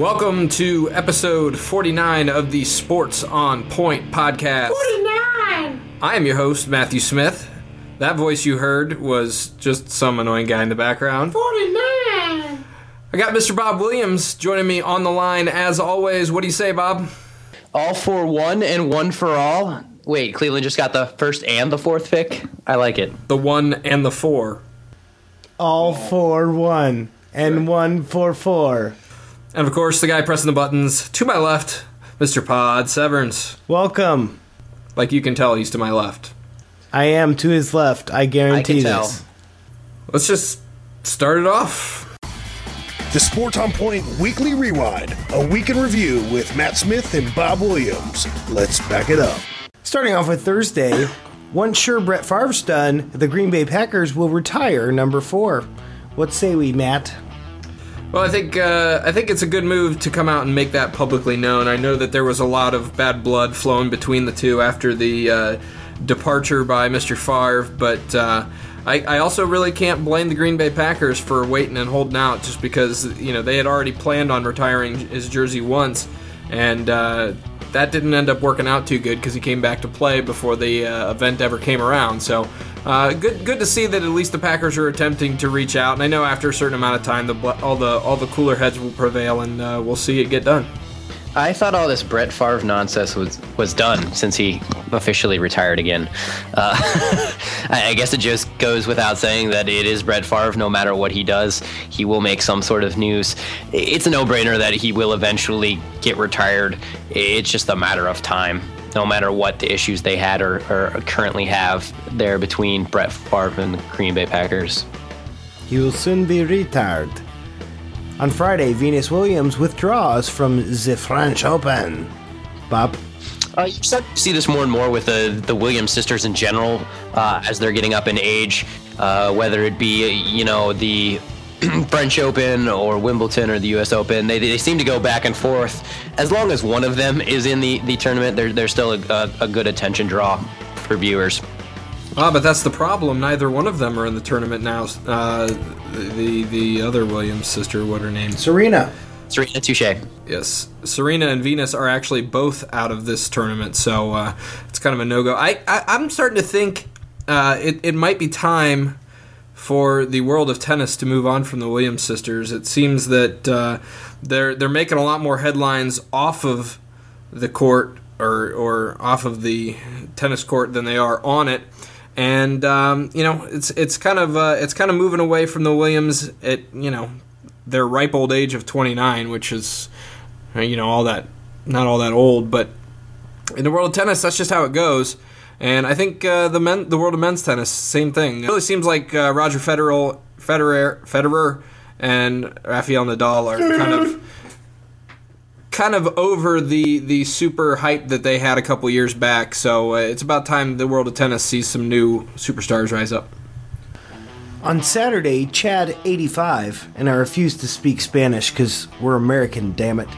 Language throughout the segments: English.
Welcome to episode 49 of the Sports on Point podcast. 49! I am your host, Matthew Smith. That voice you heard was just some annoying guy in the background. 49! I got Mr. Bob Williams joining me on the line as always. What do you say, Bob? All for one and one for all. Wait, Cleveland just got the first and the fourth pick. I like it. The one and the four. All for one and one for four. And of course, the guy pressing the buttons to my left, Mr. Pod Severns. Welcome. Like you can tell, he's to my left. I am to his left. I guarantee I can tell. Let's just start it off. The Sports on Point Weekly Rewind, a week in review with Matt Smith and Bob Williams. Let's back it up. Starting off with Thursday, once sure Brett Favre's done, the Green Bay Packers will retire number four. What say we, Matt? Well, I think uh, I think it's a good move to come out and make that publicly known. I know that there was a lot of bad blood flowing between the two after the uh, departure by Mr. Favre, but uh, I, I also really can't blame the Green Bay Packers for waiting and holding out, just because you know they had already planned on retiring his jersey once, and uh, that didn't end up working out too good because he came back to play before the uh, event ever came around. So. Uh, good, good to see that at least the Packers are attempting to reach out, and I know after a certain amount of time, the all the all the cooler heads will prevail, and uh, we'll see it get done. I thought all this Brett Favre nonsense was was done since he officially retired again. Uh, I I guess it just goes without saying that it is Brett Favre. No matter what he does, he will make some sort of news. It's a no-brainer that he will eventually get retired. It's just a matter of time. No matter what the issues they had or, or currently have there between Brett Favre and the Green Bay Packers. He will soon be retired. On Friday, Venus Williams withdraws from the French Open. Bob? Uh, you start to see this more and more with the the Williams sisters in general uh, as they're getting up in age, uh, whether it be you know the French Open or Wimbledon or the U.S. Open. They, they seem to go back and forth. As long as one of them is in the, the tournament, they're, they're still a, a, a good attention draw for viewers. Ah, but that's the problem. Neither one of them are in the tournament now. Uh, the the other Williams sister, what her name? Serena. Serena Touche. Yes, Serena and Venus are actually both out of this tournament, so uh, it's kind of a no go. I, I I'm starting to think uh, it it might be time for the world of tennis to move on from the Williams sisters. It seems that uh, they're they're making a lot more headlines off of the court or or off of the tennis court than they are on it. And um, you know, it's it's kind of uh, it's kind of moving away from the Williams at you know their ripe old age of 29, which is uh, you know all that not all that old, but in the world of tennis, that's just how it goes. And I think uh, the men, the world of men's tennis, same thing. It really seems like uh, Roger Federer, Federer, Federer, and Rafael Nadal are kind of kind of over the the super hype that they had a couple years back. So uh, it's about time the world of tennis sees some new superstars rise up. On Saturday, Chad 85, and I refuse to speak Spanish because we're American, damn it.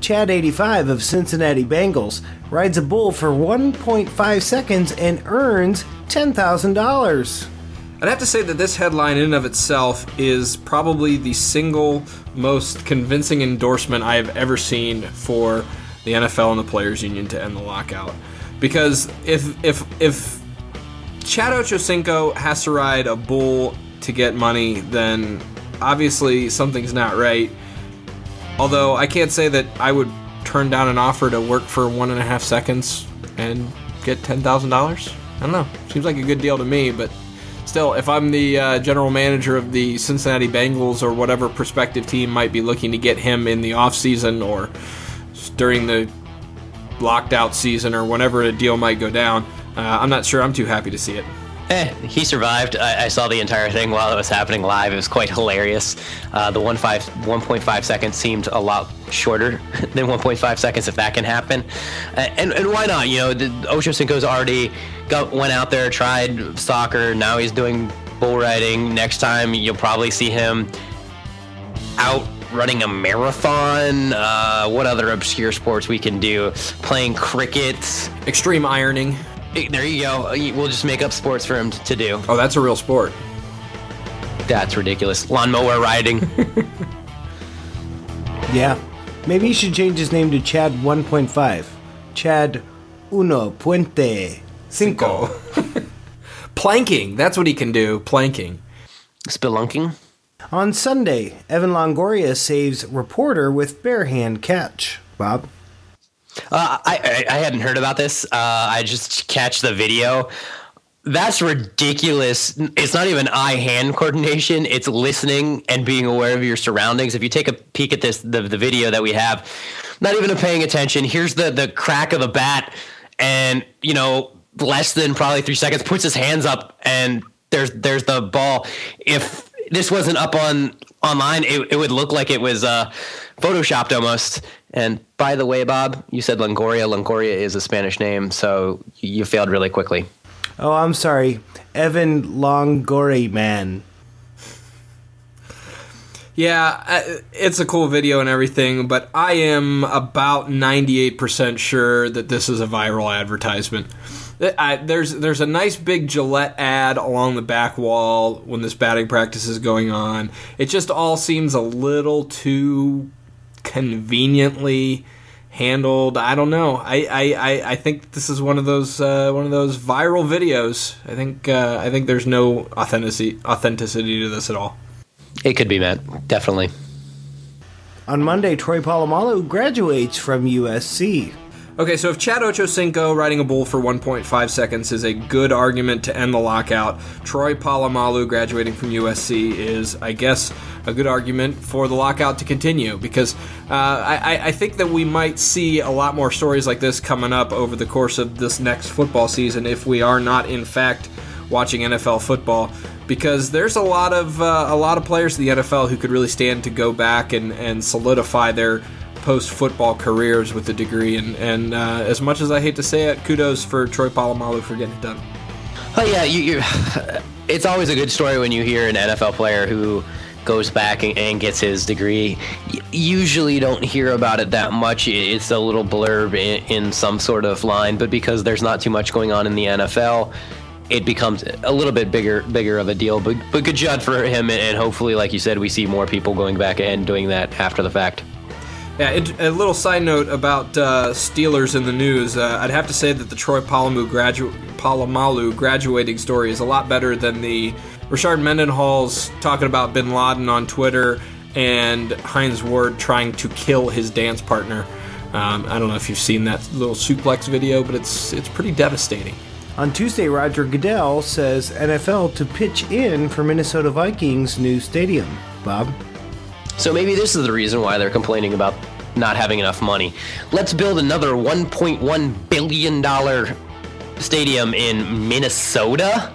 Chad 85 of Cincinnati Bengals rides a bull for 1.5 seconds and earns $10,000. I'd have to say that this headline, in and of itself, is probably the single most convincing endorsement I have ever seen for the NFL and the Players Union to end the lockout. Because if if if Chad Ochocinco has to ride a bull to get money, then obviously something's not right. Although I can't say that I would turn down an offer to work for one and a half seconds and get ten thousand dollars. I don't know. Seems like a good deal to me, but still, if I'm the uh, general manager of the Cincinnati Bengals or whatever prospective team might be looking to get him in the off season or during the locked out season or whenever a deal might go down, uh, I'm not sure I'm too happy to see it. Eh, he survived. I, I saw the entire thing while it was happening live. It was quite hilarious. Uh, the 1.5 1.5 seconds seemed a lot shorter than 1.5 seconds if that can happen. And, and why not? You know, Ochocinco's already got, went out there, tried soccer. Now he's doing bull riding. Next time you'll probably see him out running a marathon. Uh, what other obscure sports we can do? Playing cricket. Extreme ironing. There you go. We'll just make up sports for him to do. Oh, that's a real sport. That's ridiculous. Lawnmower riding. Yeah. Maybe he should change his name to Chad 1.5. Chad Uno Punto Cinco. Planking. That's what he can do. Planking. Spelunking. On Sunday, Evan Longoria saves reporter with bare hand catch. Bob? Uh, I, I hadn't heard about this. Uh, I just catch the video. That's ridiculous. It's not even eye hand coordination. It's listening and being aware of your surroundings. If you take a peek at this, the, the video that we have, not even paying attention. Here's the, the crack of the bat, and, you know, less than probably three seconds, puts his hands up, and there's there's the ball. If this wasn't up on online, it, it would look like it was uh, photoshopped almost. And by the way, Bob, you said Longoria. Longoria is a Spanish name, so you failed really quickly. Oh, I'm sorry. Evan Longoria man. Yeah, uh, it's a cool video and everything, but I am about 98% sure that this is a viral advertisement. I, there's there's a nice big Gillette ad along the back wall when this batting practice is going on. It just all seems a little too conveniently handled. I don't know. I, I, I think this is one of those uh, one of those viral videos. I think uh, I think there's no authenticity authenticity to this at all. It could be, Matt. Definitely. On Monday, Troy Polamalu graduates from USC. Okay, so if Chad Ochocinco riding a bull for 1.5 seconds is a good argument to end the lockout, Troy Polamalu graduating from USC is, I guess, a good argument for the lockout to continue because uh, I, I think that we might see a lot more stories like this coming up over the course of this next football season if we are not, in fact, watching NFL football because there's a lot of uh, a lot of players in the NFL who could really stand to go back and, and solidify their post football careers with a degree. And, and uh, as much as I hate to say it, kudos for Troy Polamalu for getting it done. Oh yeah, you, you, it's always a good story when you hear an NFL player who goes back and, and gets his degree. usually, don't hear about it that much. It's a little blurb in, in some sort of line, but because there's not too much going on in the NFL, it becomes a little bit bigger bigger of a deal. But but good job for him, and hopefully, like you said, we see more people going back and doing that after the fact. Yeah, it, a little side note about uh, Steelers in the news. Uh, I'd have to say that the Troy Polamalu, gradu- graduating story is a lot better than the Rashard Mendenhall's talking about Bin Laden on Twitter and Hines Ward trying to kill his dance partner. Um, I don't know if you've seen that little suplex video, but it's it's pretty devastating. On Tuesday, Roger Goodell says NFL to pitch in for Minnesota Vikings' new stadium. Bob? So maybe this is the reason why they're complaining about not having enough money. Let's build another $1.1 billion stadium in Minnesota?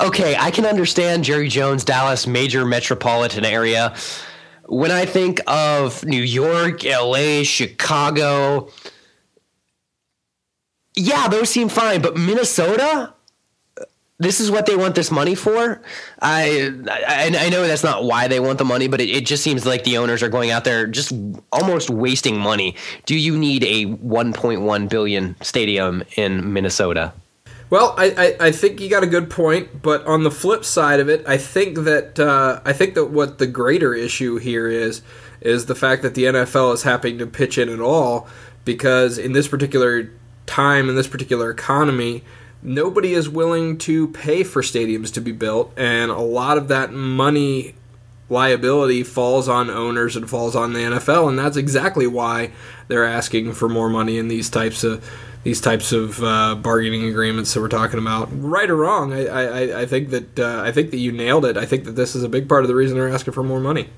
Okay, I can understand Jerry Jones, Dallas, major metropolitan area. When I think of New York, LA, Chicago, yeah, those seem fine, but Minnesota? This is what they want this money for. I, I, I know that's not why they want the money, but it, it, just seems like the owners are going out there just almost wasting money. Do you need a 1.1 billion stadium in Minnesota? Well, I, I, I, think you got a good point, but on the flip side of it, I think that uh, I think that what the greater issue here is is the fact that the NFL is having to pitch in at all because in this particular time in this particular economy nobody is willing to pay for stadiums to be built, and a lot of that money liability falls on owners and falls on the NFL, and that's exactly why they're asking for more money in these types of these types of uh, bargaining agreements that we're talking about. Right or wrong, I, I, I think that uh, I think that you nailed it. I think that this is a big part of the reason they're asking for more money.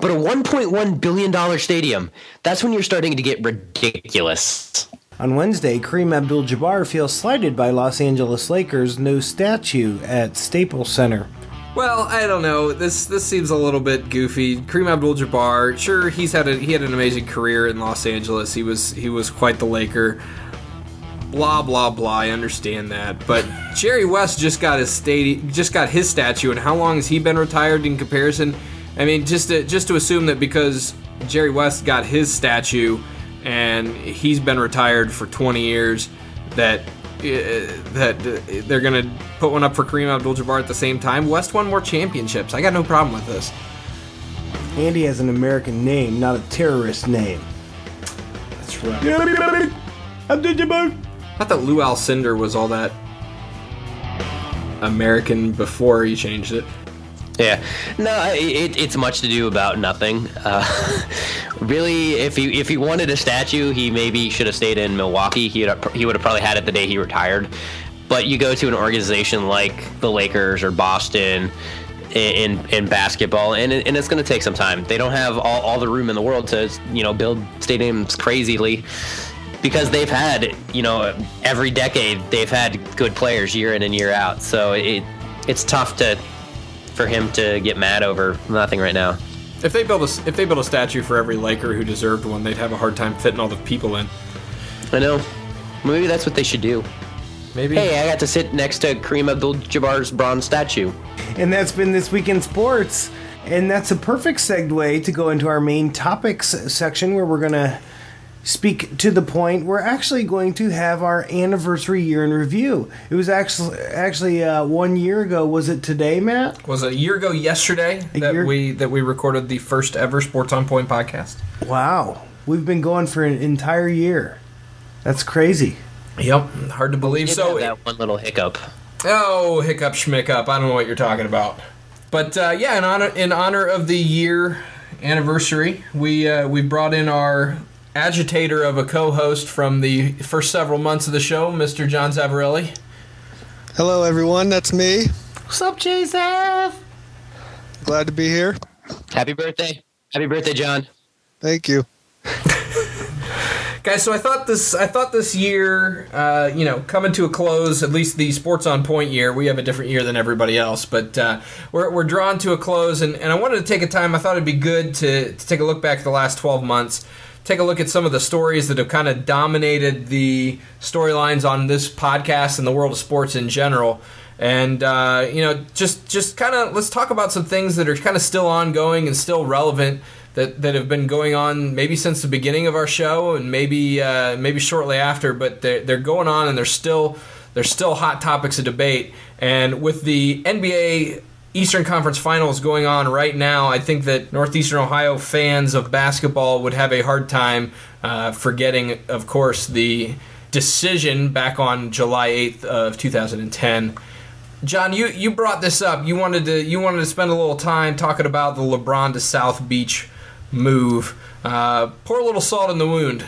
But a 1.1 billion dollar stadium—that's when you're starting to get ridiculous. On Wednesday, Kareem Abdul Jabbar feels slighted by Los Angeles Lakers' new statue at Staples Center. Well, I don't know. This this seems a little bit goofy. Kareem Abdul-Jabbar, sure, he's had a, he had an amazing career in Los Angeles. He was he was quite the Laker. Blah blah blah. I understand that, but Jerry West just got his stadi- just got his statue, and how long has he been retired in comparison? I mean, just to, just to assume that because Jerry West got his statue and he's been retired for 20 years. That uh, that uh, they're going to put one up for Kareem Abdul-Jabbar at the same time. West won more championships. I got no problem with this. Andy has an American name, not a terrorist name. That's right. Abdul-Jabbar. I thought Lou Alcindor was all that American before he changed it. Yeah, no, it, it's much to do about nothing. Uh, really, if he if he wanted a statue, he maybe should have stayed in Milwaukee. He he would have probably had it the day he retired. But you go to an organization like the Lakers or Boston in in, basketball, and and it's going to take some time. They don't have all, all the room in the world to you know build stadiums crazily because they've had you know every decade they've had good players year in and year out. So it it's tough to for him to get mad over nothing right now. If they build a if they build a statue for every Laker who deserved one, they'd have a hard time fitting all the people in. I know. Maybe that's what they should do. Maybe. Hey, I got to sit next to Kareem Abdul-Jabbar's bronze statue. And that's been this week in sports. And that's a perfect segue to go into our main topics section where we're going to speak to the point. We're actually going to have our anniversary year in review. It was actually actually uh, one year ago. Was it today, Matt? Was it a year ago yesterday A that year- we that we recorded the first ever Sports on Point podcast. Wow. We've been going for an entire year. That's crazy. Yep, hard to believe. Did So have that one little hiccup. Oh, hiccup schmickup. I don't know what you're talking about. But uh, yeah, in honor in honor of the year anniversary, we uh, we brought in our agitator of a co-host from the first several months of the show, Mr. Jon Zavarelli. Hello, everyone. That's me. What's up, Joseph? Glad to be here. Happy birthday. Happy birthday, Jon. Thank you. Guys, so I thought this I thought this year, uh, you know, coming to a close, at least the Sports on Point year, we have a different year than everybody else, but uh, we're, we're drawn to a close, and, and I wanted to take a time, I thought it'd be good to, to take a look back at the last 12 months, take a look at some of the stories that have kind of dominated the storylines on this podcast and the world of sports in general. And uh, you know, just just kind of let's talk about some things that are kind of still ongoing and still relevant that that have been going on maybe since the beginning of our show and maybe uh, maybe shortly after, but they're they're going on and they're still they're still hot topics of debate. And with the NBA Eastern Conference Finals going on right now, I think that Northeastern Ohio fans of basketball would have a hard time uh, forgetting, of course, the decision back on July 8th of 2010. John, you, you brought this up. You wanted to you wanted to spend a little time talking about the LeBron to South Beach move. Uh, pour a little salt in the wound.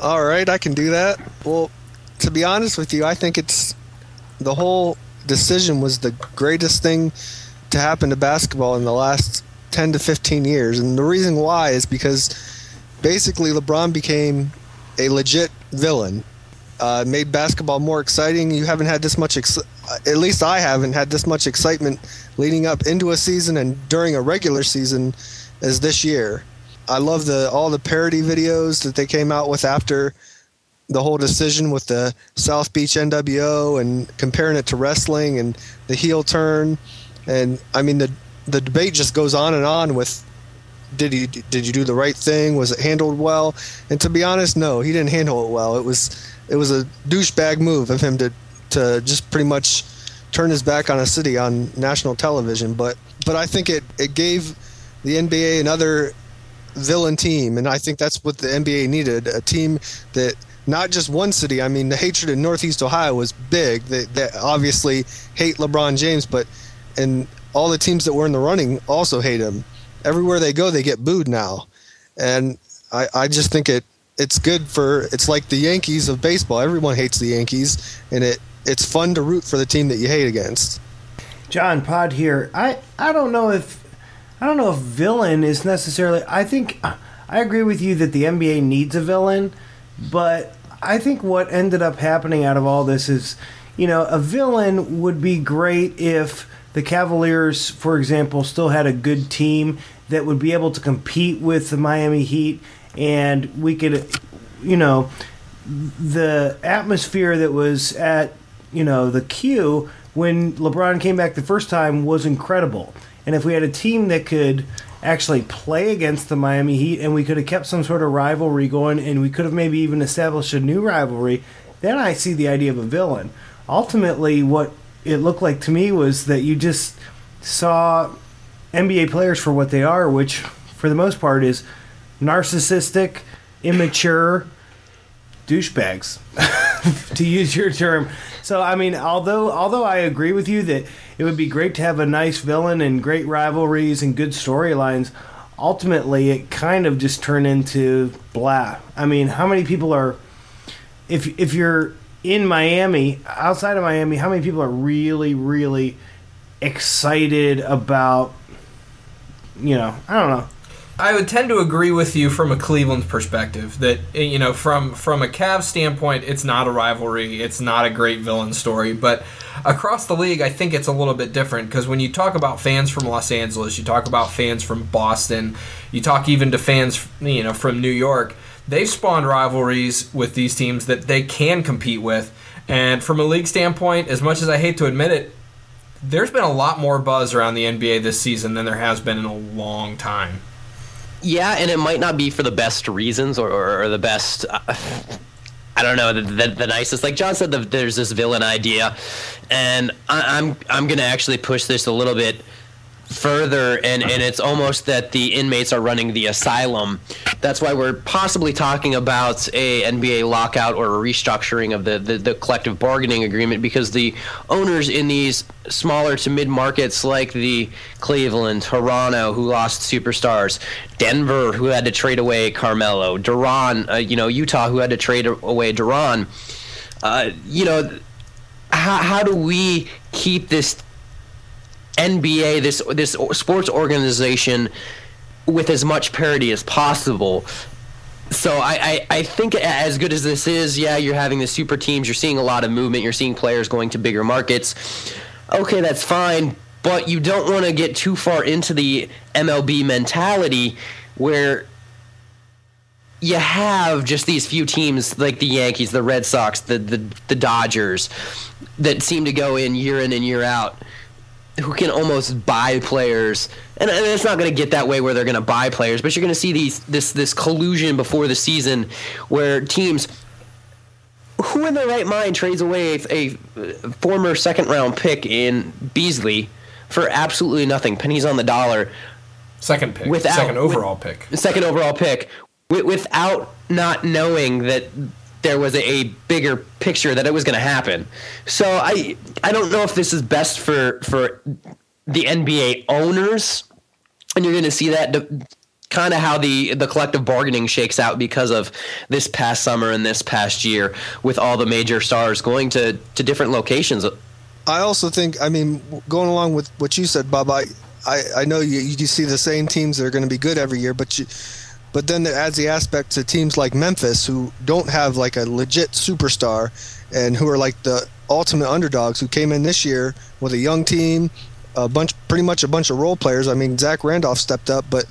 All right, I can do that. Well, to be honest with you, I think it's the whole decision was the greatest thing to happen to basketball in the last 10 to 15 years. And the reason why is because basically LeBron became a legit villain. Uh, made basketball more exciting. You haven't had this much, ex- at least I haven't had this much excitement leading up into a season and during a regular season as this year. I love the all the parody videos that they came out with after the whole decision with the South Beach NWO and comparing it to wrestling and the heel turn, and I mean the the debate just goes on and on with did he did you do the right thing? Was it handled well? And to be honest, no, he didn't handle it well. It was it was a douchebag move of him to to just pretty much turn his back on a city on national television. But but I think it it gave the NBA another villain team, and I think that's what the NBA needed a team that not just one city. I mean, the hatred in Northeast Ohio was big. They, they obviously hate LeBron James, but and all the teams that were in the running also hate him. Everywhere they go, they get booed now, and I, I just think it it's good for it's like the Yankees of baseball. Everyone hates the Yankees, and it it's fun to root for the team that you hate against. Jon Pod here. I I don't know if I don't know if villain is necessarily. I think I agree with you that the NBA needs a villain, but I think what ended up happening out of all this is, you know, a villain would be great if the Cavaliers, for example, still had a good team that would be able to compete with the Miami Heat, and we could, you know, the atmosphere that was at you know the Q when LeBron came back the first time was incredible. And if we had a team that could actually play against the Miami Heat and we could have kept some sort of rivalry going and we could have maybe even established a new rivalry, then I see the idea of a villain. Ultimately, what it looked like to me was that you just saw NBA players for what they are, which for the most part is narcissistic, immature, douchebags, to use your term. So I mean, although although I agree with you that it would be great to have a nice villain and great rivalries and good storylines, ultimately it kind of just turned into blah. I mean, how many people are if if you're in Miami, outside of Miami, how many people are really really excited about you know, I don't know. I would tend to agree with you from a Cleveland perspective that eh, you know from from a Cavs standpoint, it's not a rivalry, it's not a great villain story, but across the league, I think it's a little bit different because when you talk about fans from Los Angeles, you talk about fans from Boston, you talk even to fans you know from New York, they've spawned rivalries with these teams that they can compete with, and from a league standpoint, as much as I hate to admit it, there's been a lot more buzz around the NBA this season than there has been in a long time. Yeah, and it might not be for the best reasons or, or, or the best. Uh, I don't know the, the, the, nicest. Like Jon said, the, there's this villain idea, and I, I'm I'm gonna actually push this a little bit further and, and it's almost that the inmates are running the asylum. That's why we're possibly talking about a nba lockout or a restructuring of the, the, the collective bargaining agreement because the owners in these smaller to mid markets like the cleveland toronto who lost superstars denver who had to trade away carmelo Deron uh, you know utah who had to trade away Deron. Uh, you know how, how do we keep this NBA, this this sports organization, with as much parity as possible. So I, I, I, think as good as this is, yeah, you're having the super teams, you're seeing a lot of movement, you're seeing players going to bigger markets. Okay, that's fine, but you don't want to get too far into the MLB mentality where you have just these few teams like the Yankees, the Red Sox, the, the, the Dodgers that seem to go in year in and year out who can almost buy players, and, and it's not going to get that way where they're going to buy players, but you're going to see these this this collusion before the season where teams. Who in their right mind trades away a, a former second round pick in Beasley for absolutely nothing, pennies on the dollar? Second pick, without, second overall with, pick, second overall pick, without not knowing that there was a, bigger picture that it was going to happen. So I I don't know if this is best for for the NBA owners, and you're going to see that. kind of how the the collective bargaining shakes out because of this past summer and this past year with all the major stars going to to different locations. I also think I mean going along with what you said Bob I I, I know you you see the same teams that are going to be good every year but you but then it adds the aspect to teams like Memphis who don't have like a legit superstar and who are like the ultimate underdogs who came in this year with a young team, a bunch, pretty much a bunch of role players. I mean, Zach Randolph stepped up, but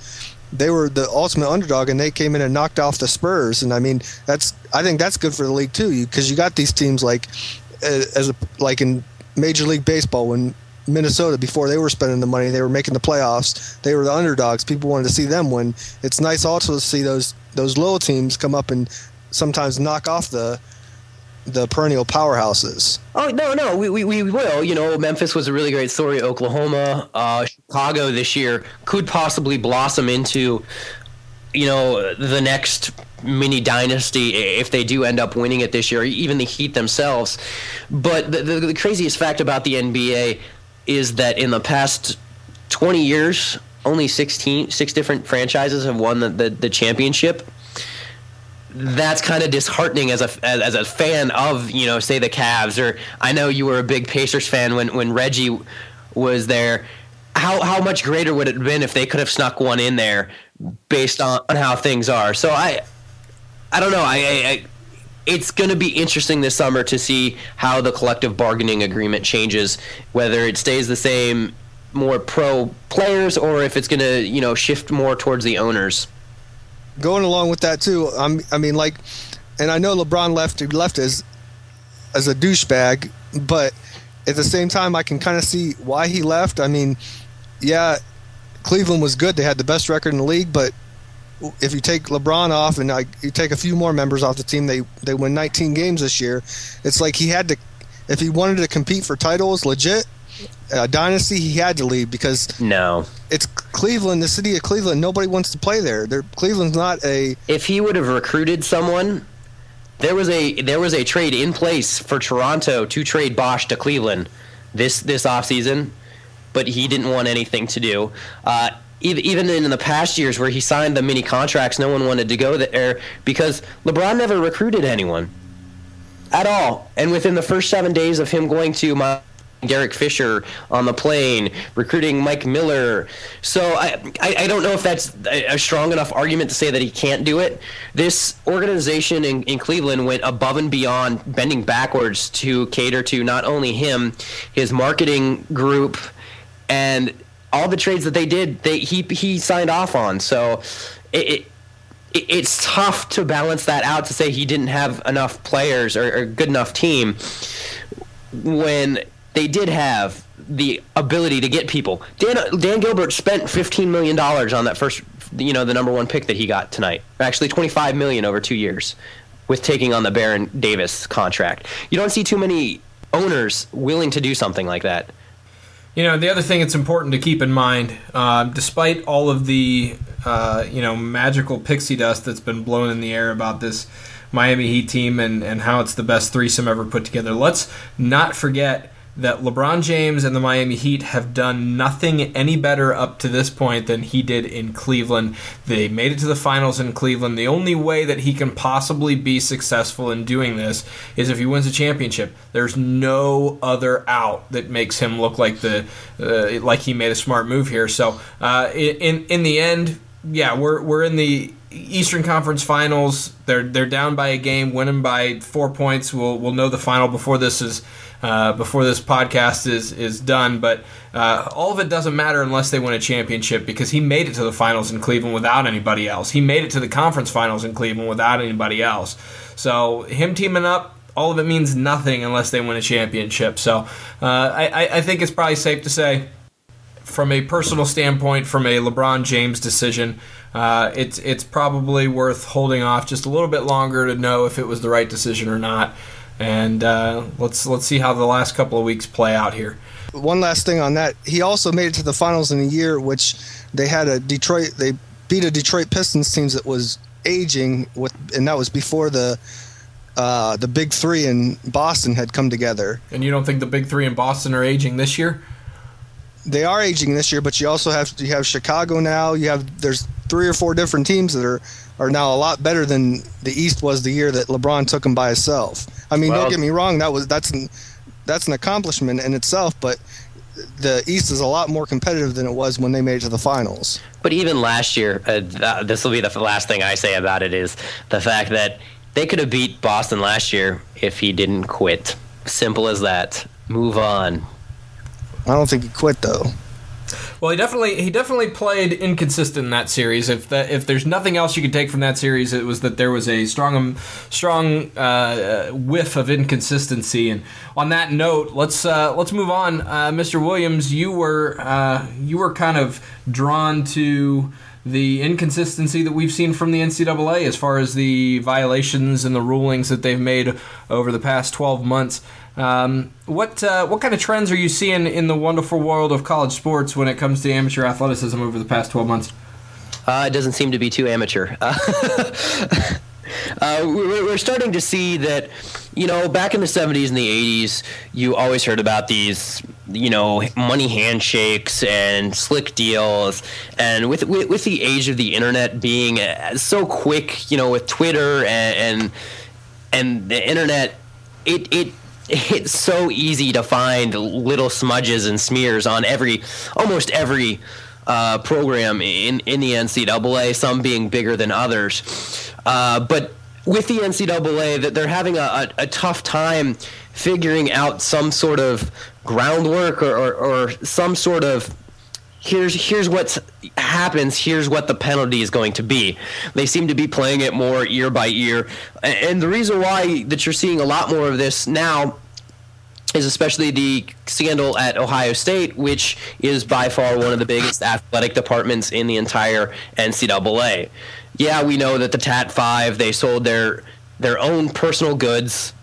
they were the ultimate underdog and they came in and knocked off the Spurs. And I mean, that's I think that's good for the league too, because you got these teams like as a like in Major League Baseball when Minnesota before they were spending the money. They were making the playoffs. They were the underdogs. People wanted to see them win. It's nice also to see those those little teams come up and sometimes knock off the the perennial powerhouses. Oh no, no, we, we, we will. You know, Memphis was a really great story. Oklahoma, uh, Chicago this year could possibly blossom into, you know, the next mini dynasty if they do end up winning it this year. Even the Heat themselves. But the, the, the craziest fact about the NBA is that in the past 20 years, only 16, six different franchises have won the, the, the championship. That's kind of disheartening as a as, as, a fan of you know say the Cavs or I know you were a big Pacers fan when when Reggie was there. How how much greater would it have been if they could have snuck one in there based on, on how things are? So I I don't know I, I, I it's going to be interesting this summer to see how the collective bargaining agreement changes, whether it stays the same, more pro players, or if it's going to you know shift more towards the owners. Going along with that too, I'm, I mean, like, and I know LeBron left left as as a douchebag, but at the same time, I can kind of see why he left. I mean, yeah, Cleveland was good; they had the best record in the league, but if you take LeBron off and I, you take a few more members off the team, they they win 19 games this year. It's like he had to, if he wanted to compete for titles, legit, uh, dynasty, he had to leave because no, it's Cleveland, the city of Cleveland. Nobody wants to play there. They're, Cleveland's not a. If he would have recruited someone there was a there was a trade in place for Toronto to trade Bosh to Cleveland this this offseason, but he didn't want anything to do. Uh, even in the past years where he signed the mini contracts, no one wanted to go there because LeBron never recruited anyone at all. And within the first seven days of him going to my Derek Fisher on the plane, recruiting Mike Miller. So I, I, I, don't know if that's a strong enough argument to say that he can't do it. This organization in, in Cleveland went above and beyond, bending backwards to cater to not only him, his marketing group, and all the trades that they did, they he he signed off on. So it, it it's tough to balance that out to say he didn't have enough players or, or good enough team when they did have the ability to get people. Dan Dan Gilbert spent fifteen million dollars on that first, you know, the number one pick that he got tonight. Actually, twenty five million over two years, with taking on the Baron Davis contract. You don't see too many owners willing to do something like that. You know, the other thing it's important to keep in mind, uh, despite all of the uh, you know magical pixie dust that's been blown in the air about this Miami Heat team and, and how it's the best threesome ever put together, let's not forget that LeBron James and the Miami Heat have done nothing any better up to this point than he did in Cleveland. They made it to the finals in Cleveland. The only way that he can possibly be successful in doing this is if he wins a championship. There's no other out that makes him look like the uh, like he made a smart move here. So uh, in in the end, yeah, we're we're in the Eastern Conference Finals. They're they're down by a game, winning by four points. We'll we'll know the final before this is uh, before this podcast is is done. But uh, all of it doesn't matter unless they win a championship because he made it to the finals in Cleveland without anybody else. He made it to the conference finals in Cleveland without anybody else. So him teaming up. All of it means nothing unless they win a championship. So uh, I, I think it's probably safe to say, from a personal standpoint, from a LeBron James decision, uh, it's it's probably worth holding off just a little bit longer to know if it was the right decision or not and uh, let's let's see how the last couple of weeks play out here. One last thing on that, he also made it to the finals in a year which they had a Detroit. They beat a Detroit Pistons team that was aging with, and that was before the uh, the big three in Boston had come together. And you don't think the big three in Boston are aging this year? They are aging this year, but you also have you have Chicago now. You have there's three or four different teams that are are now a lot better than the East was the year that LeBron took them by himself. I mean, well, don't get me wrong, that was that's an that's an accomplishment in itself, but the East is a lot more competitive than it was when they made it to the finals. But even last year, uh, this will be the last thing I say about it is the fact that they could have beat Boston last year if he didn't quit. Simple as that. Move on. I don't think he quit though. Well, he definitely he definitely played inconsistent in that series. If that if there's nothing else you could take from that series, it was that there was a strong um, strong uh, whiff of inconsistency. And on that note, let's uh, let's move on, uh, Mr. Williams. You were uh, you were kind of drawn to the inconsistency that we've seen from the NCAA as far as the violations and the rulings that they've made over the past 12 months. Um, what uh, what kind of trends are you seeing in the wonderful world of college sports when it comes to amateur athleticism over the past 12 months? Uh, it doesn't seem to be too amateur. Uh, we're starting to see that, you know, back in the 70s and the 80s, you always heard about these, you know, money handshakes and slick deals. And with, with, with the age of the internet being uh, so quick, you know, with Twitter and, and, and the internet, it, it it's so easy to find little smudges and smears on every almost every uh, program in in the NCAA. Some being bigger than others, uh, but with the NCAA, that they're having a, a, a, tough time figuring out some sort of groundwork or, or, or some sort of here's here's what happens here's what the penalty is going to be they seem to be playing it more year by year and the reason why that you're seeing a lot more of this now is especially the scandal at Ohio State, which is by far one of the biggest athletic departments in the entire NCAA. Yeah, we know that the Tat Five they sold their their own personal goods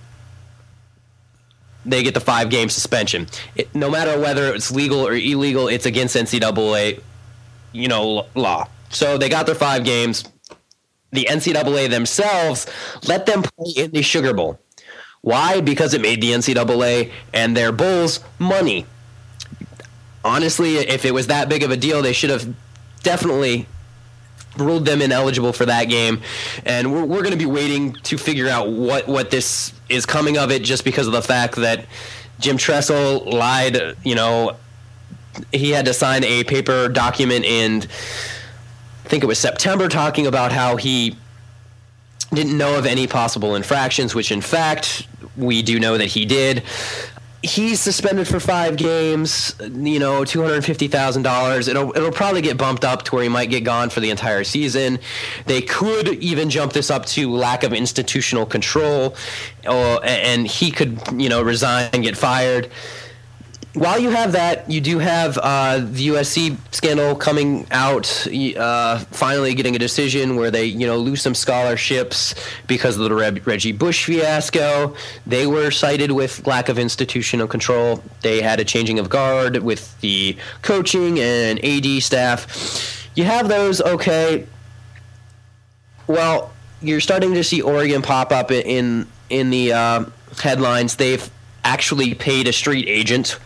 they get the five game suspension. It, no matter whether it's legal or illegal, it's against NCAA, you know, law. So they got their five games. the NCAA themselves let them play in the Sugar Bowl. Why? Because it made the NCAA and their bowls money. Honestly, if it was that big of a deal, they should have definitely ruled them ineligible for that game. And we're, we're going to be waiting to figure out what, what this is coming of it just because of the fact that Jim Tressel lied, you know, he had to sign a paper document in, I think it was September, talking about how he didn't know of any possible infractions, which in fact we do know that he did he's suspended for five games. You know, two hundred fifty thousand dollars. It'll it'll probably get bumped up to where he might get gone for the entire season. They could even jump this up to lack of institutional control, or, and he could you know resign and get fired while you have that, you do have uh, the USC scandal coming out, uh, finally getting a decision where they, you know, lose some scholarships because of the Reggie Bush fiasco. They were cited with lack of institutional control. They had a changing of guard with the coaching and AD staff. You have those, okay. Well, you're starting to see Oregon pop up in in the uh, headlines. They've actually paid a street agent,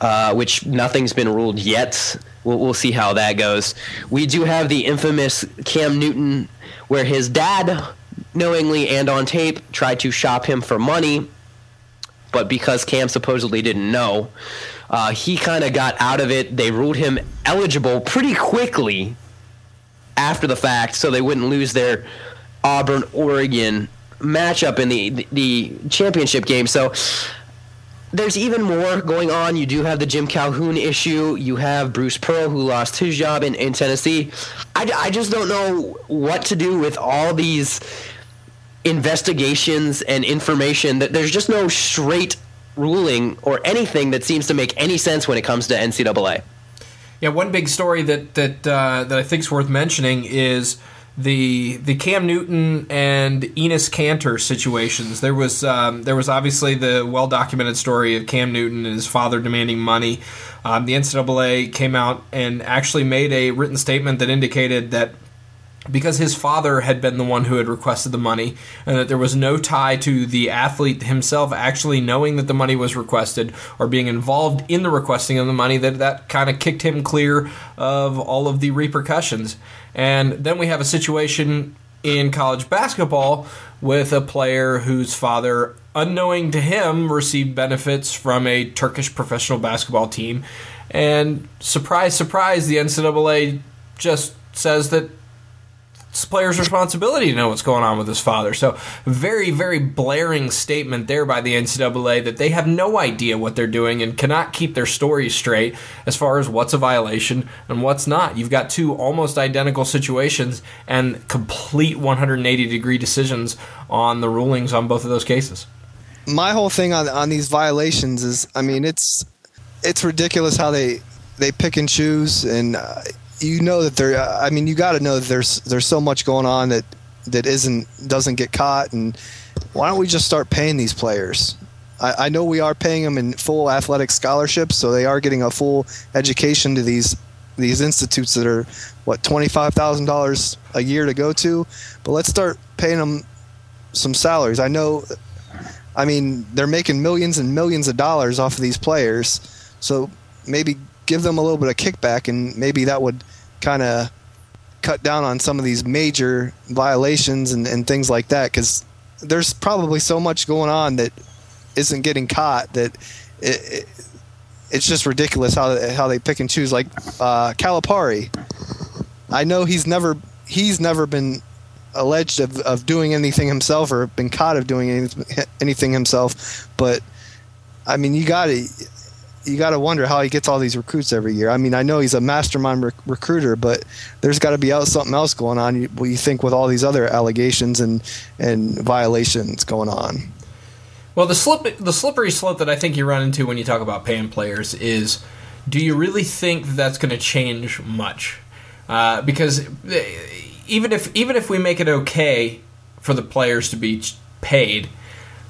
uh, which nothing's been ruled yet. We'll, we'll see how that goes. We do have the infamous Cam Newton, where his dad, knowingly and on tape, tried to shop him for money, but because Cam supposedly didn't know, uh, he kind of got out of it. They ruled him eligible pretty quickly after the fact, so they wouldn't lose their Auburn Oregon matchup in the, the, championship game. So there's even more going on. You do have the Jim Calhoun issue. You have Bruce Pearl, who lost his job in, in Tennessee. I, I just don't know what to do with all these investigations and information. That There's just no straight ruling or anything that seems to make any sense when it comes to NCAA. Yeah, one big story that that uh, that I think is worth mentioning is the the Cam Newton and Enes Kanter situations. There was um, there was obviously the well documented story of Cam Newton and his father demanding money. Um, the NCAA came out and actually made a written statement that indicated that because his father had been the one who had requested the money and that there was no tie to the athlete himself actually knowing that the money was requested or being involved in the requesting of the money that that kind of kicked him clear of all of the repercussions and then we have a situation in college basketball with a player whose father unknowing to him received benefits from a Turkish professional basketball team. And surprise surprise the NCAA just says that it's player's responsibility to know what's going on with his father. So, very, very blaring statement there by the NCAA that they have no idea what they're doing and cannot keep their story straight as far as what's a violation and what's not. You've got two almost identical situations and complete 180 degree decisions on the rulings on both of those cases. My whole thing on on these violations is, I mean, it's it's ridiculous how they they pick and choose and. Uh, you know that there. I mean, you got to know that there's there's so much going on that that isn't doesn't get caught. And why don't we just start paying these players? I, I know we are paying them in full athletic scholarships, so they are getting a full education to these these institutes that are what twenty five thousand dollars a year to go to. But let's start paying them some salaries. I know. I mean, they're making millions and millions of dollars off of these players, so maybe give them a little bit of kickback, and maybe that would kind of cut down on some of these major violations and, and things like that. Because there's probably so much going on that isn't getting caught that it, it, it's just ridiculous how how they pick and choose. Like uh, Calipari, I know he's never he's never been alleged of, of doing anything himself or been caught of doing anything, anything himself, but I mean, you got to you got to wonder how he gets all these recruits every year. I mean, I know he's a mastermind rec- recruiter, but there's got to be out something else going on. You, you think with all these other allegations and and violations going on. Well, the slip the slippery slope that I think you run into when you talk about paying players is, do you really think that that's going to change much? Uh, because eh, even if even if we make it okay for the players to be paid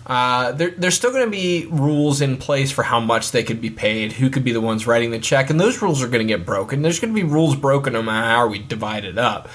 uh, there, there's still going to be rules in place for how much they could be paid, who could be the ones writing the check, and those rules are going to get broken. There's going to be rules broken no matter how we divide it up.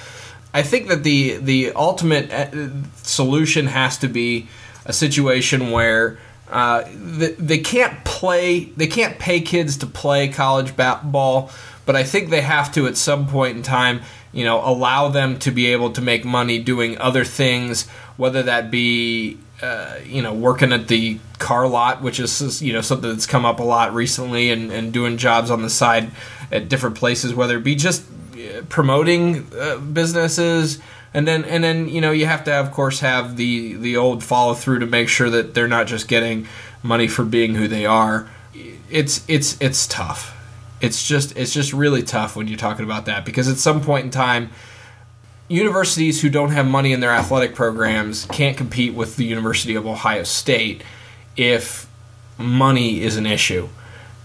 I think that the the ultimate uh, solution has to be a situation where uh, they, they can't play, they can't pay kids to play college ball, but I think they have to at some point in time, you know, allow them to be able to make money doing other things, whether that be uh, you know, working at the car lot, which is you know something that's come up a lot recently, and, and doing jobs on the side at different places, whether it be just uh, promoting uh, businesses, and then and then you know you have to of course have the the old follow through to make sure that they're not just getting money for being who they are. It's it's it's tough. It's just it's just really tough when you're talking about that because at some point in time universities who don't have money in their athletic programs can't compete with the University of Ohio State if money is an issue.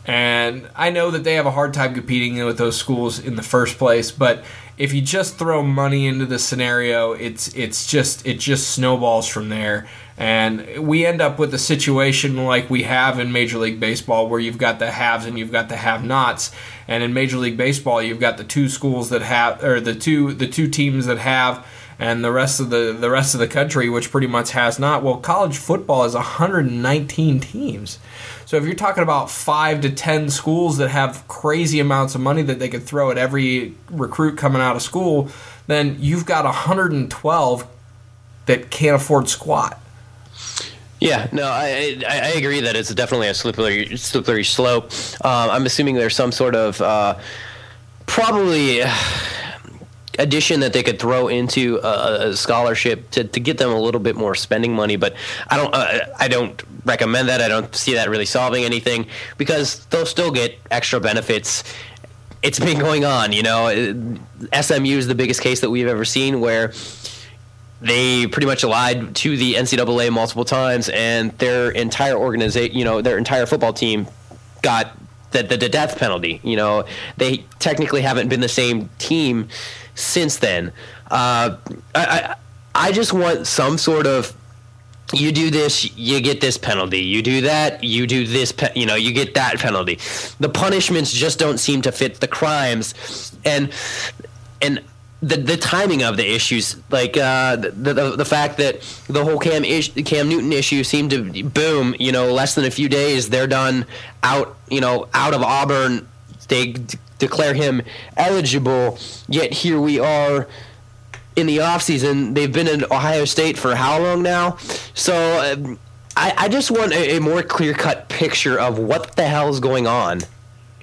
And I know that they have a hard time competing with those schools in the first place, but if you just throw money into the scenario, it's it's just it just snowballs from there. And we end up with a situation like we have in Major League Baseball where you've got the haves and you've got the have-nots. And in Major League Baseball, you've got the two schools that have or the two the two teams that have and the rest of the the rest of the country which pretty much has not. Well, college football is 119 teams. So if you're talking about five to ten schools that have crazy amounts of money that they could throw at every recruit coming out of school, then you've got 112 that can't afford squat. Yeah, no, I, I, agree that it's definitely a slippery slippery slope. Um, I'm assuming there's some sort of uh, probably addition that they could throw into a, a, scholarship to, to get them a little bit more spending money. But I don't uh, I don't recommend that. I don't see that really solving anything because they'll still get extra benefits. It's been going on, you know. SMU is the biggest case that we've ever seen where they pretty much lied to the NCAA multiple times, and their entire organization, you know, their entire football team got the, the, the death penalty. You know, they technically haven't been the same team since then. Uh, I, I, just want some sort of you do this, you get this penalty. You do that, you do this, pe- you know, you get that penalty. The punishments just don't seem to fit the crimes, and and the the timing of the issues, like uh, the, the the fact that the whole Cam ish, Cam Newton issue seemed to boom. You know, less than a few days, they're done out. You know, out of Auburn, they declare him eligible. Yet here we are in the offseason. They've been in Ohio State for how long now? So um, I, I just want a, a more clear cut picture of what the hell is going on.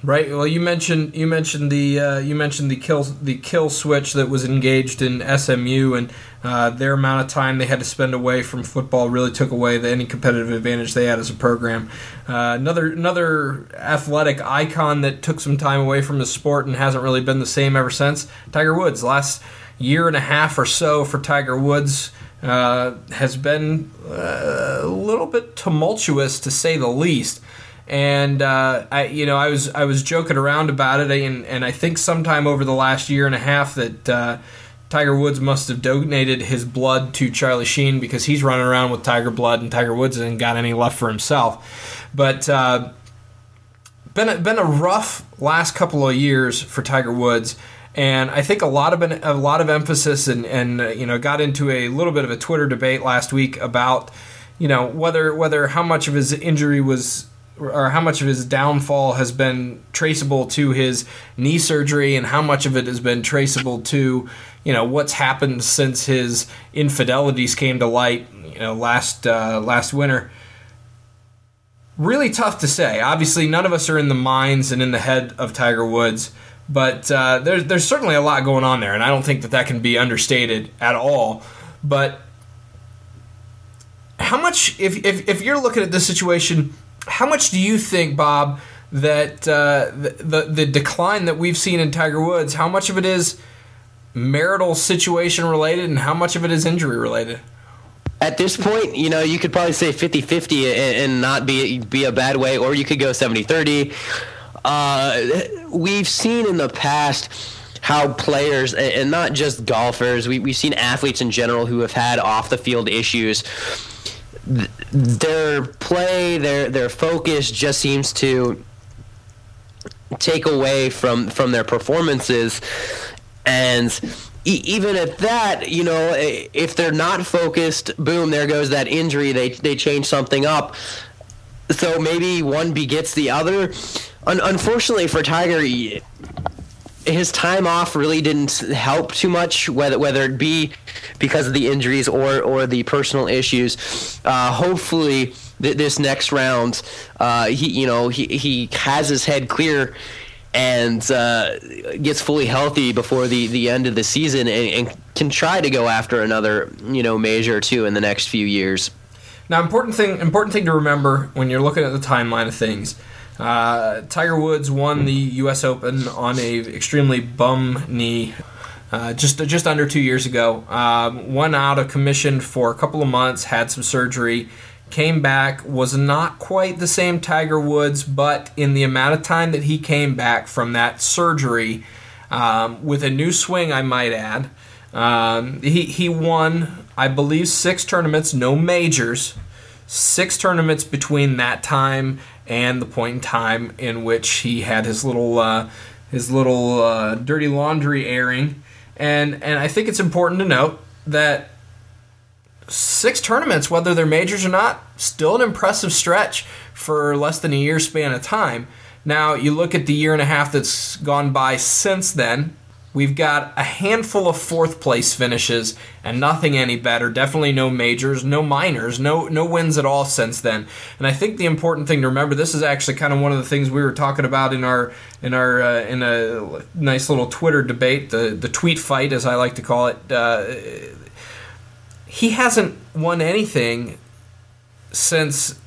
Right. Well, you mentioned you mentioned the uh, you mentioned the kill the kill switch that was engaged in SMU and uh, their amount of time they had to spend away from football really took away the, any competitive advantage they had as a program. Uh, another another athletic icon that took some time away from the sport and hasn't really been the same ever since. Tiger Woods. Last year and a half or so for Tiger Woods. Uh, has been uh, a little bit tumultuous to say the least and uh, I, you know, I was I was joking around about it, and, and I think sometime over the last year and a half that uh, Tiger Woods must have donated his blood to Charlie Sheen because he's running around with Tiger blood, and Tiger Woods hasn't got any left for himself. But uh, been a, been a rough last couple of years for Tiger Woods. And I think a lot of a lot of emphasis and, and uh, you know got into a little bit of a Twitter debate last week about you know whether whether how much of his injury was or how much of his downfall has been traceable to his knee surgery and how much of it has been traceable to you know what's happened since his infidelities came to light you know last uh, last winter. Really tough to say. Obviously none of us are in the minds and in the head of Tiger Woods but uh, there's there's certainly a lot going on there and I don't think that that can be understated at all. But how much if, if, if you're looking at this situation how much do you think, Bob, that uh, the, the, the decline that we've seen in Tiger Woods, how much of it is marital situation related, and how much of it is injury related? At this point, you know, you could probably say 50-50 and, not be be a bad way, or you could go 70-30. Uh, we've seen in the past how players, and not just golfers, we, we've seen athletes in general who have had off the field issues their play, their their focus just seems to take away from from their performances, and even at that, you know, if they're not focused, boom, there goes that injury. They they change something up. So maybe one begets the other. Un- unfortunately for Tiger, his time off really didn't help too much, whether whether it be because of the injuries or or the personal issues. Uh, hopefully, th- this next round, uh, he you know he he has his head clear and uh, gets fully healthy before the, the end of the season and, and, can try to go after another you know major or two in the next few years. Now, important thing important thing to remember when you're looking at the timeline of things. Uh, Tiger Woods won the U.S. Open on a extremely bum knee uh, just just under two years ago. Um, went out of commission for a couple of months, had some surgery, came back, was not quite the same Tiger Woods, but in the amount of time that he came back from that surgery, um, with a new swing, I might add, um, he, he won, I believe, six tournaments, no majors, six tournaments between that time and the point in time in which he had his little uh, his little uh, dirty laundry airing, and and I think it's important to note that six tournaments, whether they're majors or not, still an impressive stretch for less than a year span of time. Now, you look at the year and a half that's gone by since then, we've got a handful of fourth place finishes and nothing any better. Definitely no majors, no minors, no no wins at all since then. And I think the important thing to remember this is actually kind of one of the things we were talking about in our in our uh, in a nice little Twitter debate, the the tweet fight as I like to call it. Uh, he hasn't won anything since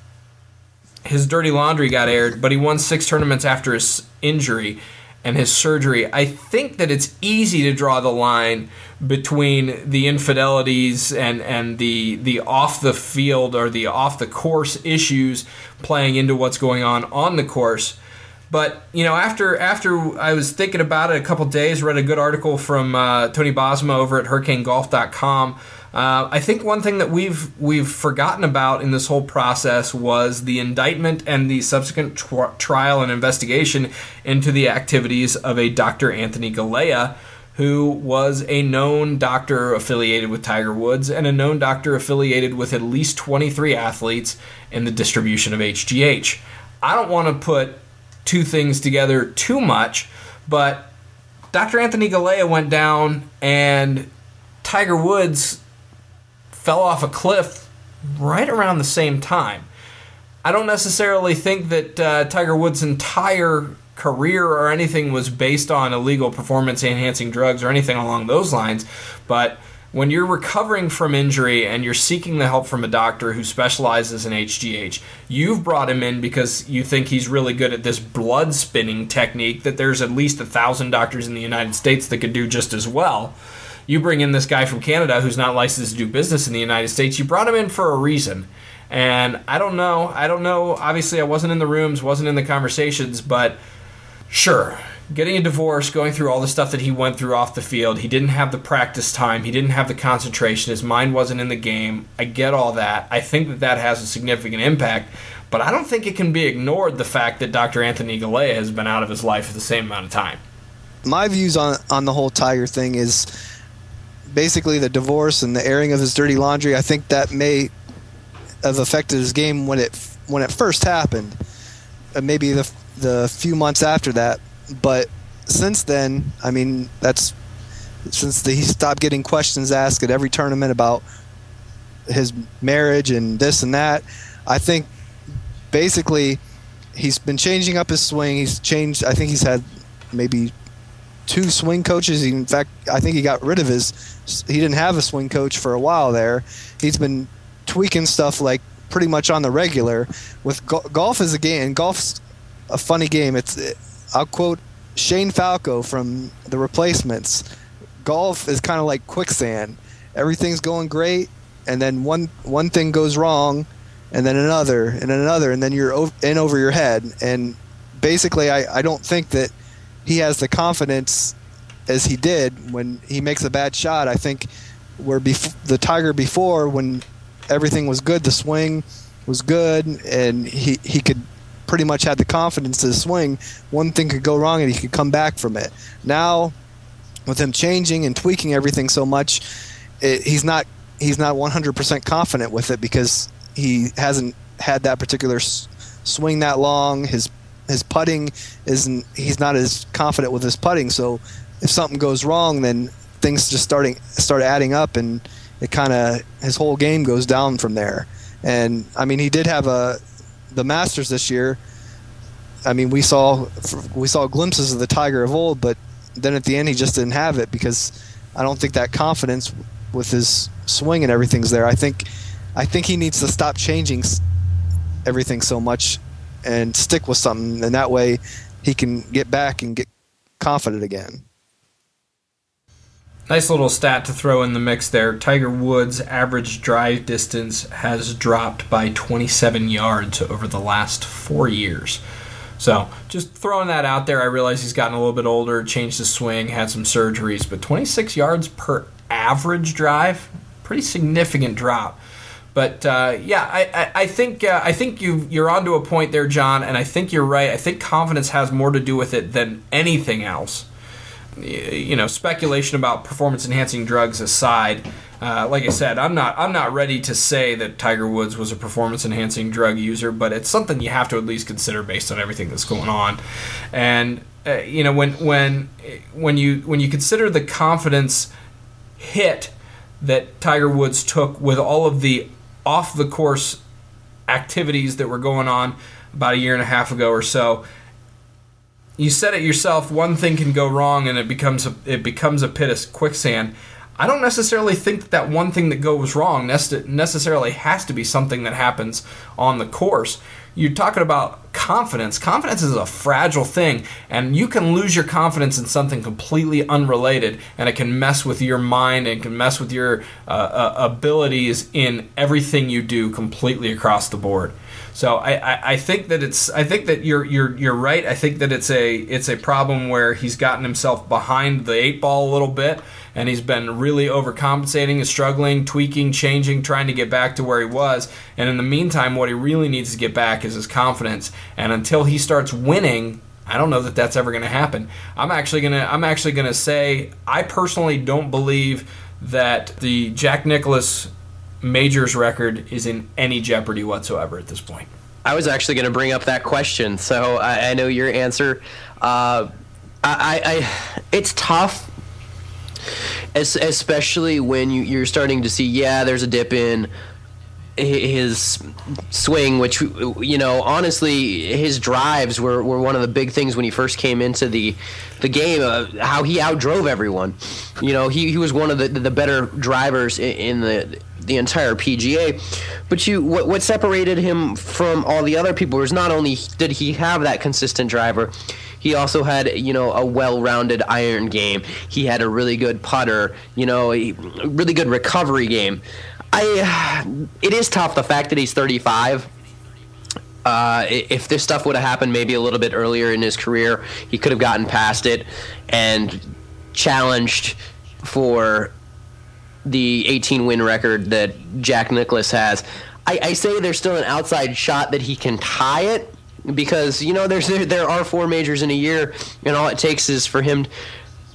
his dirty laundry got aired, but he won six tournaments after his injury and his surgery. I think that it's easy to draw the line between the infidelities and, and the the off the field or the off the course issues playing into what's going on on the course. But you know, after after I was thinking about it a couple days, read a good article from uh, Tony Bosma over at HurricaneGolf.com uh, I think one thing that we've we've forgotten about in this whole process was the indictment and the subsequent tr- trial and investigation into the activities of a Dr. Anthony Galea, who was a known doctor affiliated with Tiger Woods and a known doctor affiliated with at least 23 athletes in the distribution of HGH. I don't want to put two things together too much, but Dr. Anthony Galea went down and Tiger Woods fell off a cliff right around the same time. I don't necessarily think that uh, Tiger Woods' entire career or anything was based on illegal performance enhancing drugs or anything along those lines, but when you're recovering from injury and you're seeking the help from a doctor who specializes in HGH, you've brought him in because you think he's really good at this blood spinning technique that there's at least a thousand doctors in the United States that could do just as well you bring in this guy from Canada who's not licensed to do business in the United States. You brought him in for a reason. And I don't know. I don't know. Obviously, I wasn't in the rooms, wasn't in the conversations, but sure, getting a divorce, going through all the stuff that he went through off the field, he didn't have the practice time, he didn't have the concentration, his mind wasn't in the game. I get all that. I think that that has a significant impact, but I don't think it can be ignored the fact that Dr. Anthony Galea has been out of his life for the same amount of time. My views on on the whole Tiger thing is basically the divorce and the airing of his dirty laundry, I think that may have affected his game when it when it first happened, uh, maybe the the few months after that. But since then, I mean, that's since the, he stopped getting questions asked at every tournament about his marriage and this and that. I think basically he's been changing up his swing. He's changed. I think he's had maybe two swing coaches. In fact, I think he got rid of his. He didn't have a swing coach for a while there. He's been tweaking stuff like pretty much on the regular. With go- golf is a game, golf's a funny game. It's I'll quote Shane Falco from The Replacements. Golf is kind of like quicksand. Everything's going great, and then one one thing goes wrong, and then another, and then another, and then you're in over your head. And basically, I, I don't think that he has the confidence as he did when he makes a bad shot. I think where bef- the Tiger before, when everything was good, the swing was good, and he, he could pretty much had the confidence to swing. One thing could go wrong and he could come back from it. Now, with him changing and tweaking everything so much, it, he's not he's not 100% confident with it because he hasn't had that particular s- swing that long. His his putting isn't he's not as confident with his putting. So if something goes wrong, then things just starting start adding up, and it kind of his whole game goes down from there. And I mean, he did have a the Masters this year. I mean, we saw we saw glimpses of the Tiger of old, but then at the end he just didn't have it because I don't think that confidence with his swing and everything's there. I think I think he needs to stop changing everything so much and stick with something, and that way he can get back and get confident again. Nice little stat to throw in the mix there. Tiger Woods' average drive distance has dropped by 27 yards over the last four years. So just throwing that out there. I realize he's gotten a little bit older, changed his swing, had some surgeries, but 26 yards per average drive, pretty significant drop. But uh, yeah, I, I, I think uh, I think you you're onto a point there, Jon, and I think you're right. I think confidence has more to do with it than anything else. You know, speculation about performance enhancing drugs aside, uh, like I said, I'm not I'm not ready to say that Tiger Woods was a performance enhancing drug user, but it's something you have to at least consider based on everything that's going on. And uh, you know, when when when you when you consider the confidence hit that Tiger Woods took with all of the off the course activities that were going on about a year and a half ago or so. You said it yourself. One thing can go wrong, and it becomes a, it becomes a pit of quicksand. I don't necessarily think that that one thing that goes wrong necessarily has to be something that happens on the course. You're talking about confidence. Confidence is a fragile thing, and you can lose your confidence in something completely unrelated, and it can mess with your mind and can mess with your uh, uh, abilities in everything you do completely across the board. So I, I, I, think that it's I think that you're you're you're right. I think that it's a it's a problem where he's gotten himself behind the eight ball a little bit and he's been really overcompensating and struggling, tweaking, changing, trying to get back to where he was. And in the meantime, what he really needs to get back is his confidence. And until he starts winning, I don't know that that's ever going to happen. I'm actually going to I'm actually going to say I personally don't believe that the Jack Nicklaus majors record is in any jeopardy whatsoever at this point. I was actually going to bring up that question, so I, I know your answer. Uh, I, I, it's tough especially when you, you're starting to see, yeah, there's a dip in his swing, which you know, honestly, his drives were, were one of the big things when he first came into the the game. Uh, how he outdrove everyone. You know, he, he was one of the the better drivers in, in the the entire PGA. But you, what, what separated him from all the other people was not only did he have that consistent driver, he also had, you know, a well-rounded iron game. He had a really good putter, you know, a really good recovery game. I, it is tough the fact that he's 35. Uh, if this stuff would have happened maybe a little bit earlier in his career, he could have gotten past it and challenged for the 18 win record that Jack Nicklaus has. I, I, say there's still an outside shot that he can tie it, because you know there's there, there are four majors in a year, and all it takes is for him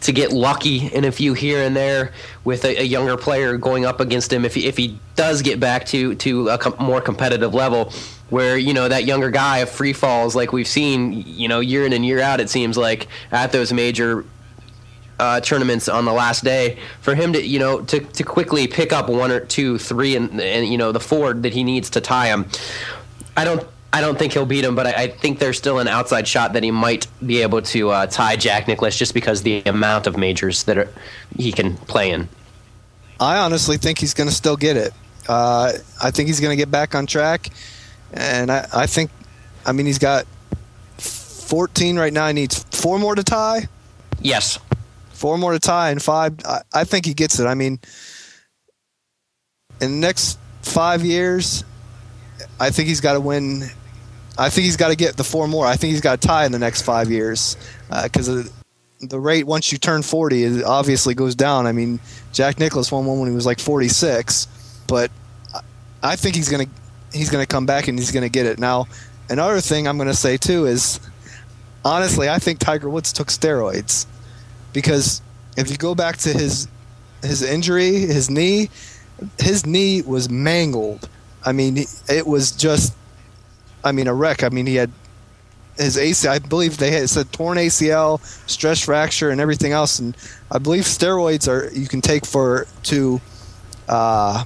to get lucky in a few here and there with a, a, younger player going up against him if he, if he does get back to to a com- more competitive level where you know that younger guy of free falls like we've seen you know year in and year out it seems like at those major uh, tournaments on the last day for him to you know to, to quickly pick up one or two three and, and you know the four that he needs to tie him I don't I don't think he'll beat him, but I, I, think there's still an outside shot that he might be able to uh, tie Jack Nicklaus just because the amount of majors that are, he can play in. I honestly think he's going to still get it. Uh, I think he's going to get back on track, and I, I, think, I mean, he's got 14 right now. He needs four more to tie. Yes, four more to tie, and five. I, I think he gets it. I mean, in the next five years, I think he's got to win. I think he's got to get the four more. I think he's got to tie in the next five years because uh, the rate once you turn 40 it obviously goes down. I mean, Jack Nicklaus won one when he was like 46, but I think he's gonna he's gonna come back and he's gonna get it. Now, another thing I'm gonna say too is, honestly, I think Tiger Woods took steroids because if you go back to his his injury, his knee, his knee was mangled. I mean, it was just, I mean, a wreck. I mean, he had his AC. I believe they had said torn ACL, stress fracture, and everything else. And I believe steroids are you can take for to, uh,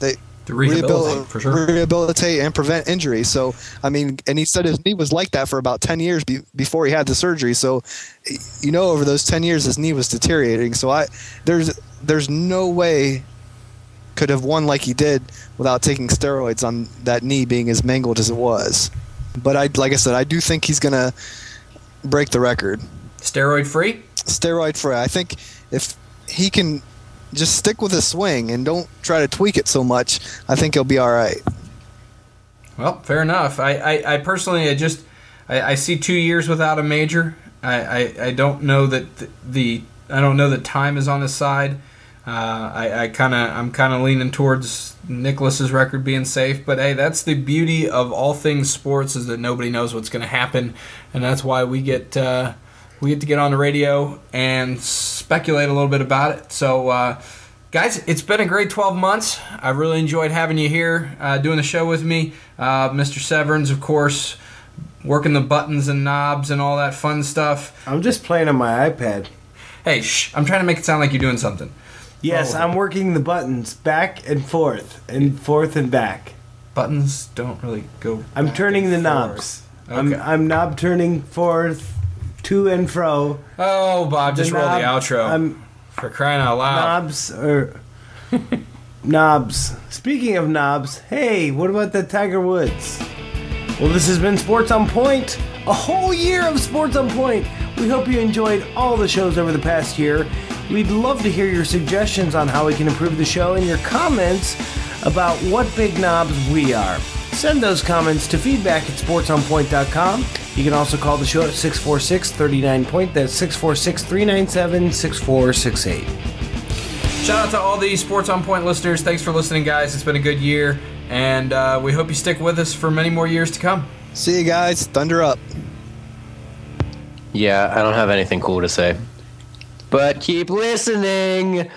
they To rehabilitate, for sure. rehabilitate and prevent injury. So, I mean, and he said his knee was like that for about 10 years be, before he had the surgery. So, you know, over those 10 years, his knee was deteriorating. So, I there's there's no way could have won like he did without taking steroids on that knee being as mangled as it was. But I, like I said, I do think he's gonna break the record, Steroid free? steroid free. I think if he can just stick with his swing and don't try to tweak it so much, I think he'll be all right. Well, fair enough. I, I, I personally, I just, I, I see two years without a major. I, I, I don't know that the, the, I don't know that time is on his side. Uh, I, I kind of, I'm kind of leaning towards Nicklaus's record being safe. But hey, that's the beauty of all things sports is that nobody knows what's going to happen, and that's why we get, uh, we get to get on the radio and speculate a little bit about it. So. Uh, Guys, it's been a great 12 months. I really enjoyed having you here uh, doing the show with me. Uh, Mr. Severns, of course, working the buttons and knobs and all that fun stuff. I'm just playing on my iPad. Hey, shh, I'm trying to make it sound like you're doing something. Yes, Oh. I'm working the buttons back and forth and forth and back. Buttons don't really go. I'm turning the forth. knobs. I'm, I'm knob turning forth, to and fro. Oh, Bob, just roll the outro. I'm For crying out loud. knobs or knobs. Speaking of knobs, hey, what about that Tiger Woods? Well, this has been Sports on Point, a whole year of Sports on Point. We hope you enjoyed all the shows over the past year. We'd love to hear your suggestions on how we can improve the show and your comments about what big knobs we are. Send those comments to feedback at sportsonpoint.com. You can also call the show at 646 39 Point. That's 646 397 6468. Shout out to all the Sports on Point listeners. Thanks for listening, guys. It's been a good year, and uh, we hope you stick with us for many more years to come. See you guys. Thunder up. Yeah, I don't have anything cool to say. But keep listening.